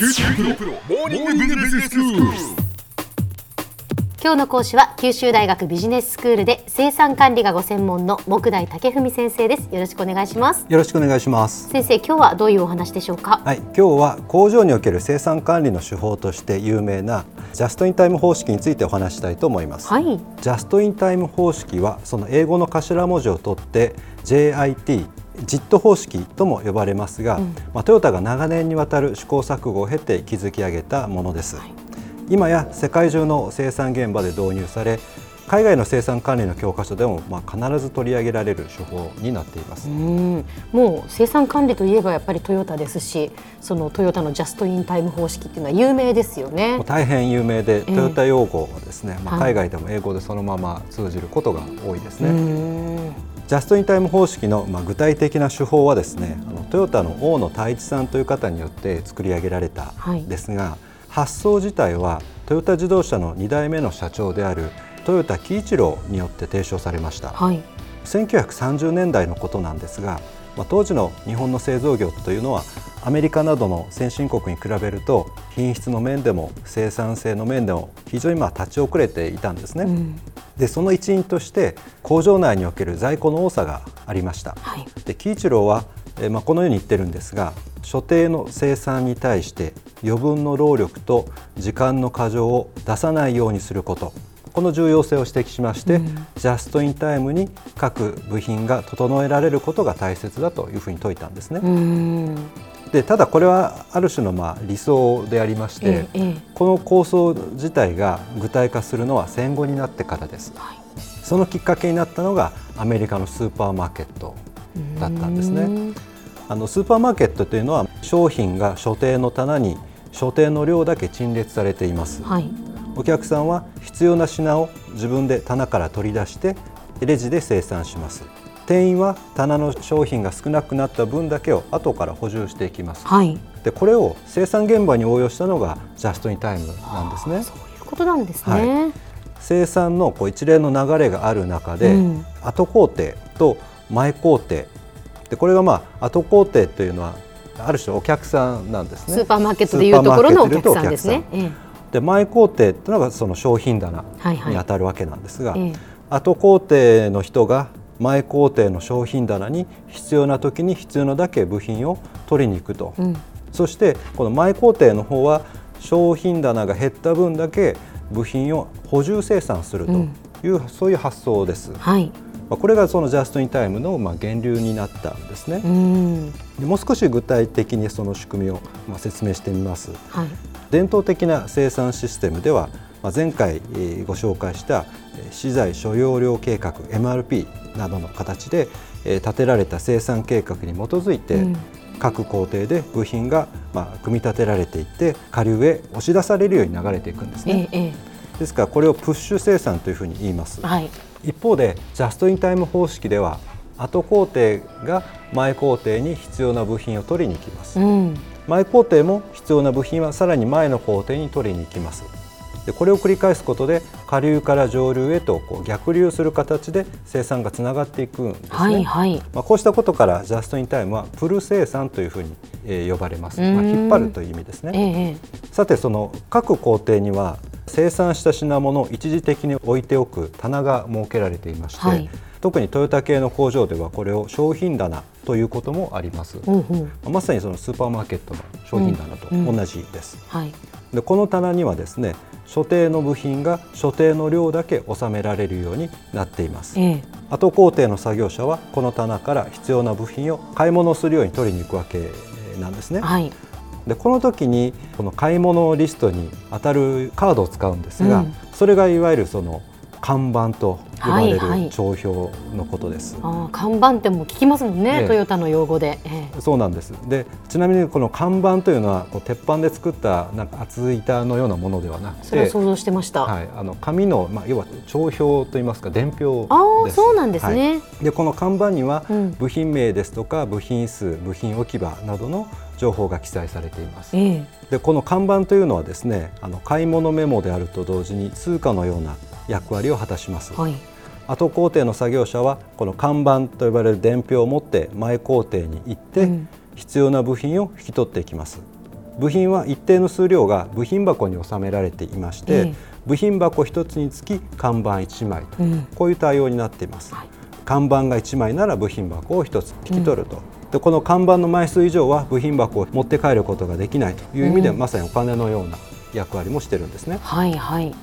九州大学モーニングビジネススクール。今日の講師は九州大学ビジネススクールで生産管理がご専門の木大武文先生ですよろしくお願いしますよろしくお願いします。先生今日はどういうお話でしょうか？はい、今日は工場における生産管理の手法として有名なジャストインタイム方式についてお話したいと思います。はいジャストインタイム方式はその英語の頭文字を取って JIT ジット方式とも呼ばれますが、まあ、トヨタが長年にわたる試行錯誤を経て築き上げたものです、今や世界中の生産現場で導入され海外の生産管理の教科書でもまあ必ず取り上げられる手法になっています、うん。もう生産管理といえばやっぱりトヨタですしそのトヨタのジャストインタイム方式っていうのは有名ですよね。大変有名で、ええ。トヨタ用語はですね、まあ、はい。海外でも英語でそのまま通じることが多いですうね。んジャストインタイム方式の、まあ、具体的な手法はですねあのトヨタの大野太一さんという方によって作り上げられたはいんですが、発想自体はトヨタ自動車の2代目の社長である豊田喜一郎によって提唱されました。はい1930年代のことなんですが、まあ、当時の日本の製造業というのはアメリカなどの先進国に比べると品質の面でも生産性の面でも非常にまあ立ち遅れていたんですね。うんでその一因として工場内における在庫の多さがありました。はいで喜一郎は、えーまあ、このように言ってるんですが所定の生産に対して余分の労力と時間の過剰を出さないようにすることこの重要性を指摘しまして、ジャストインタイムに各部品が整えられることが大切だというふうに説いたんですね。うんでただこれはある種のまあ理想でありまして、ええええこの構想自体が具体化するのは戦後になってからです。はいそのきっかけになったのがアメリカのスーパーマーケットだったんですね。うんあのスーパーマーケットというのは商品が所定の棚に所定の量だけ陳列されています。はいお客さんは必要な品を自分で棚から取り出してレジで生産します。店員は棚の商品が少なくなった分だけを後から補充していきます。はい。でこれを生産現場に応用したのがジャストインタイムなんですね。そういうことなんですはね、生産のこう一連の流れがある中で、うん。後工程と前工程。でこれがまあ後工程というのはある種お客さんなんですね。スーパーマーケットでいうところのお客さん。ですねで前工程というのがその商品棚はいはい。に当たるわけなんですが、ええ。後工程の人が前工程の商品棚に必要な時に必要なだけ部品を取りに行くと、うんそしてこの前工程の方は商品棚が減った分だけ部品を補充生産するという、そういう発想です。はいまあこれがそのジャストインタイムのまあ源流になったんですねう。もう少し具体的にその仕組みをまあ説明してみます。はい伝統的な生産システムでは、まあ、前回えーご紹介したえー資材所要量計画 MRP などの形でえー立てられた生産計画に基づいて、うん各工程で部品がまあ組み立てられていって下流へ押し出されるように流れていくんですね。えええですからこれをプッシュ生産というふうに言いますえ。はい一方でジャストインタイム方式では後工程が前工程に必要な部品を取りに行きます。うん前工程も必要な部品はさらに前の工程に取りに行きます。でこれを繰り返すことで下流から上流へとこう逆流する形で生産がつながっていくんですね。はいはいまあ、こうしたことからジャストインタイムはプル生産というふうに、えー呼ばれます、まあ、引っ張るという意味ですえね。えさてその各工程には生産した品物を一時的に置いておく棚が設けられていまして、はい特にトヨタ系の工場ではこれを商品棚ということもあります。ほうほうまさにそのスーパーマーケットの商品棚とうんうん同じです。はいでこの棚にはですね所定の部品が所定の量だけ収められるようになっています。ええ後工程の作業者はこの棚から必要な部品を買い物するように取りに行くわけなんですね。はいでこの時にこの買い物リストに当たるカードを使うんですが、うんそれがいわゆるその看板と呼ばれはいはい。る帳票のことです。ああ看板ってもう聞きますもんね、ええ。トヨタの用語で、ええ。そうなんです。でちなみにこの看板というのはこう鉄板で作ったなんか厚い板のようなものではなくて、それを想像してました、はい、あの紙の、まあ、要は帳票といいますか伝票です。ああそうなんですね、はい。でこの看板にはうん。部品名ですとか部品数部品置き場などの情報が記載されています。ええ。でこの看板というのはですねあの買い物メモであると同時に通貨のような役割を果たします。はい。後工程の作業者はこの看板と呼ばれる伝票を持って前工程に行って、うん。必要な部品を引き取っていきます。部品は一定の数量が部品箱に収められていまして、ええ。部品箱1つにつき看板1枚と、うん。こういう対応になっています、はい。看板が1枚なら部品箱を1つ引き取ると、でこの看板の枚数以上は部品箱を持って帰ることができないという意味で、うん。まさにお金のような役割もしてるんですね。はいはい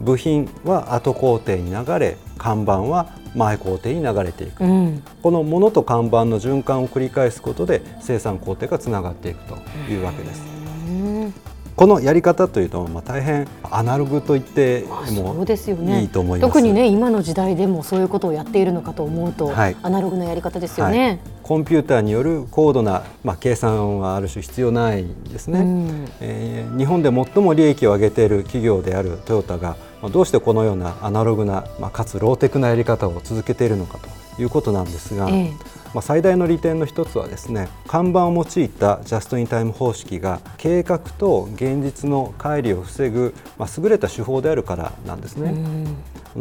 部品は後工程に流れ看板は前工程に流れていくうんこの物と看板の循環を繰り返すことで生産工程がつながっていくというわけです。うんこのやり方というと、まあ、大変アナログと言ってもいいと思います。特にね今の時代でもそういうことをやっているのかと思うと、はいアナログなやり方ですよはいね。コンピューターによる高度な、まあ、計算はある種必要ないんですね。うんえー日本で最も利益を上げている企業であるトヨタがまあどうしてこのようなアナログな、まあ、かつローテクなやり方を続けているのかということなんですが、ええまあ、最大の利点の一つはですね看板を用いたジャスト・イン・タイム方式が計画と現実の乖離を防ぐ、まあ、優れた手法であるからなんですね。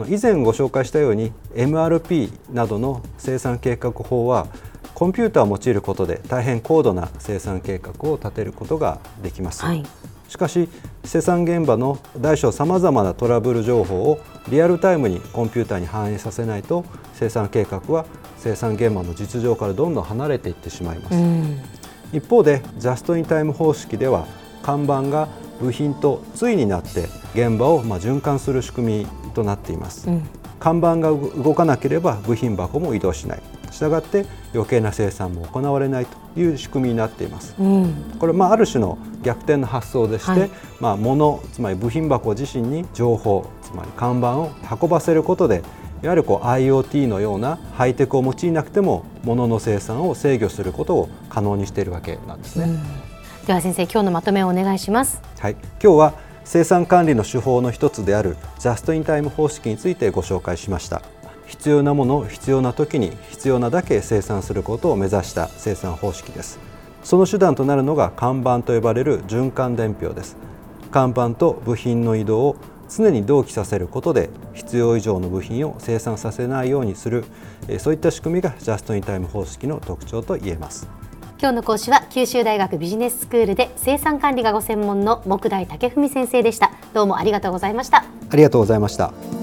以前ご紹介したように MRP などの生産計画法はコンピューターを用いることで大変高度な生産計画を立てることができます。はいしかし生産現場の大小さまざまなトラブル情報をリアルタイムにコンピューターに反映させないと生産計画は生産現場の実情からどんどん離れていってしまいます。うん。一方でジャスト・イン・タイム方式では看板が部品と対になって現場をまあ循環する仕組みとなっています。うん。看板が動かなければ部品箱も移動しない。したがって余計な生産も行われないという仕組みになっています。うん。これまあある種の逆転の発想でして、はい。まあ物つまり部品箱自身に情報つまり看板を運ばせることでいわゆるこう IoT のようなハイテクを用いなくても物の生産を制御することを可能にしているわけなんですね。では先生今日のまとめをお願いします。はい、今日は生産管理の手法の一つであるジャストインタイム方式についてご紹介しました。必要なものを必要な時に必要なだけ生産することを目指した生産方式です。その手段となるのが看板と呼ばれる循環伝票です。看板と部品の移動を常に同期させることで必要以上の部品を生産させないようにするえーそういった仕組みがジャストインタイム方式の特徴と言えます今日の講師は九州大学ビジネススクールで生産管理がご専門の木大武文先生でした。どうもありがとうございました。ありがとうございました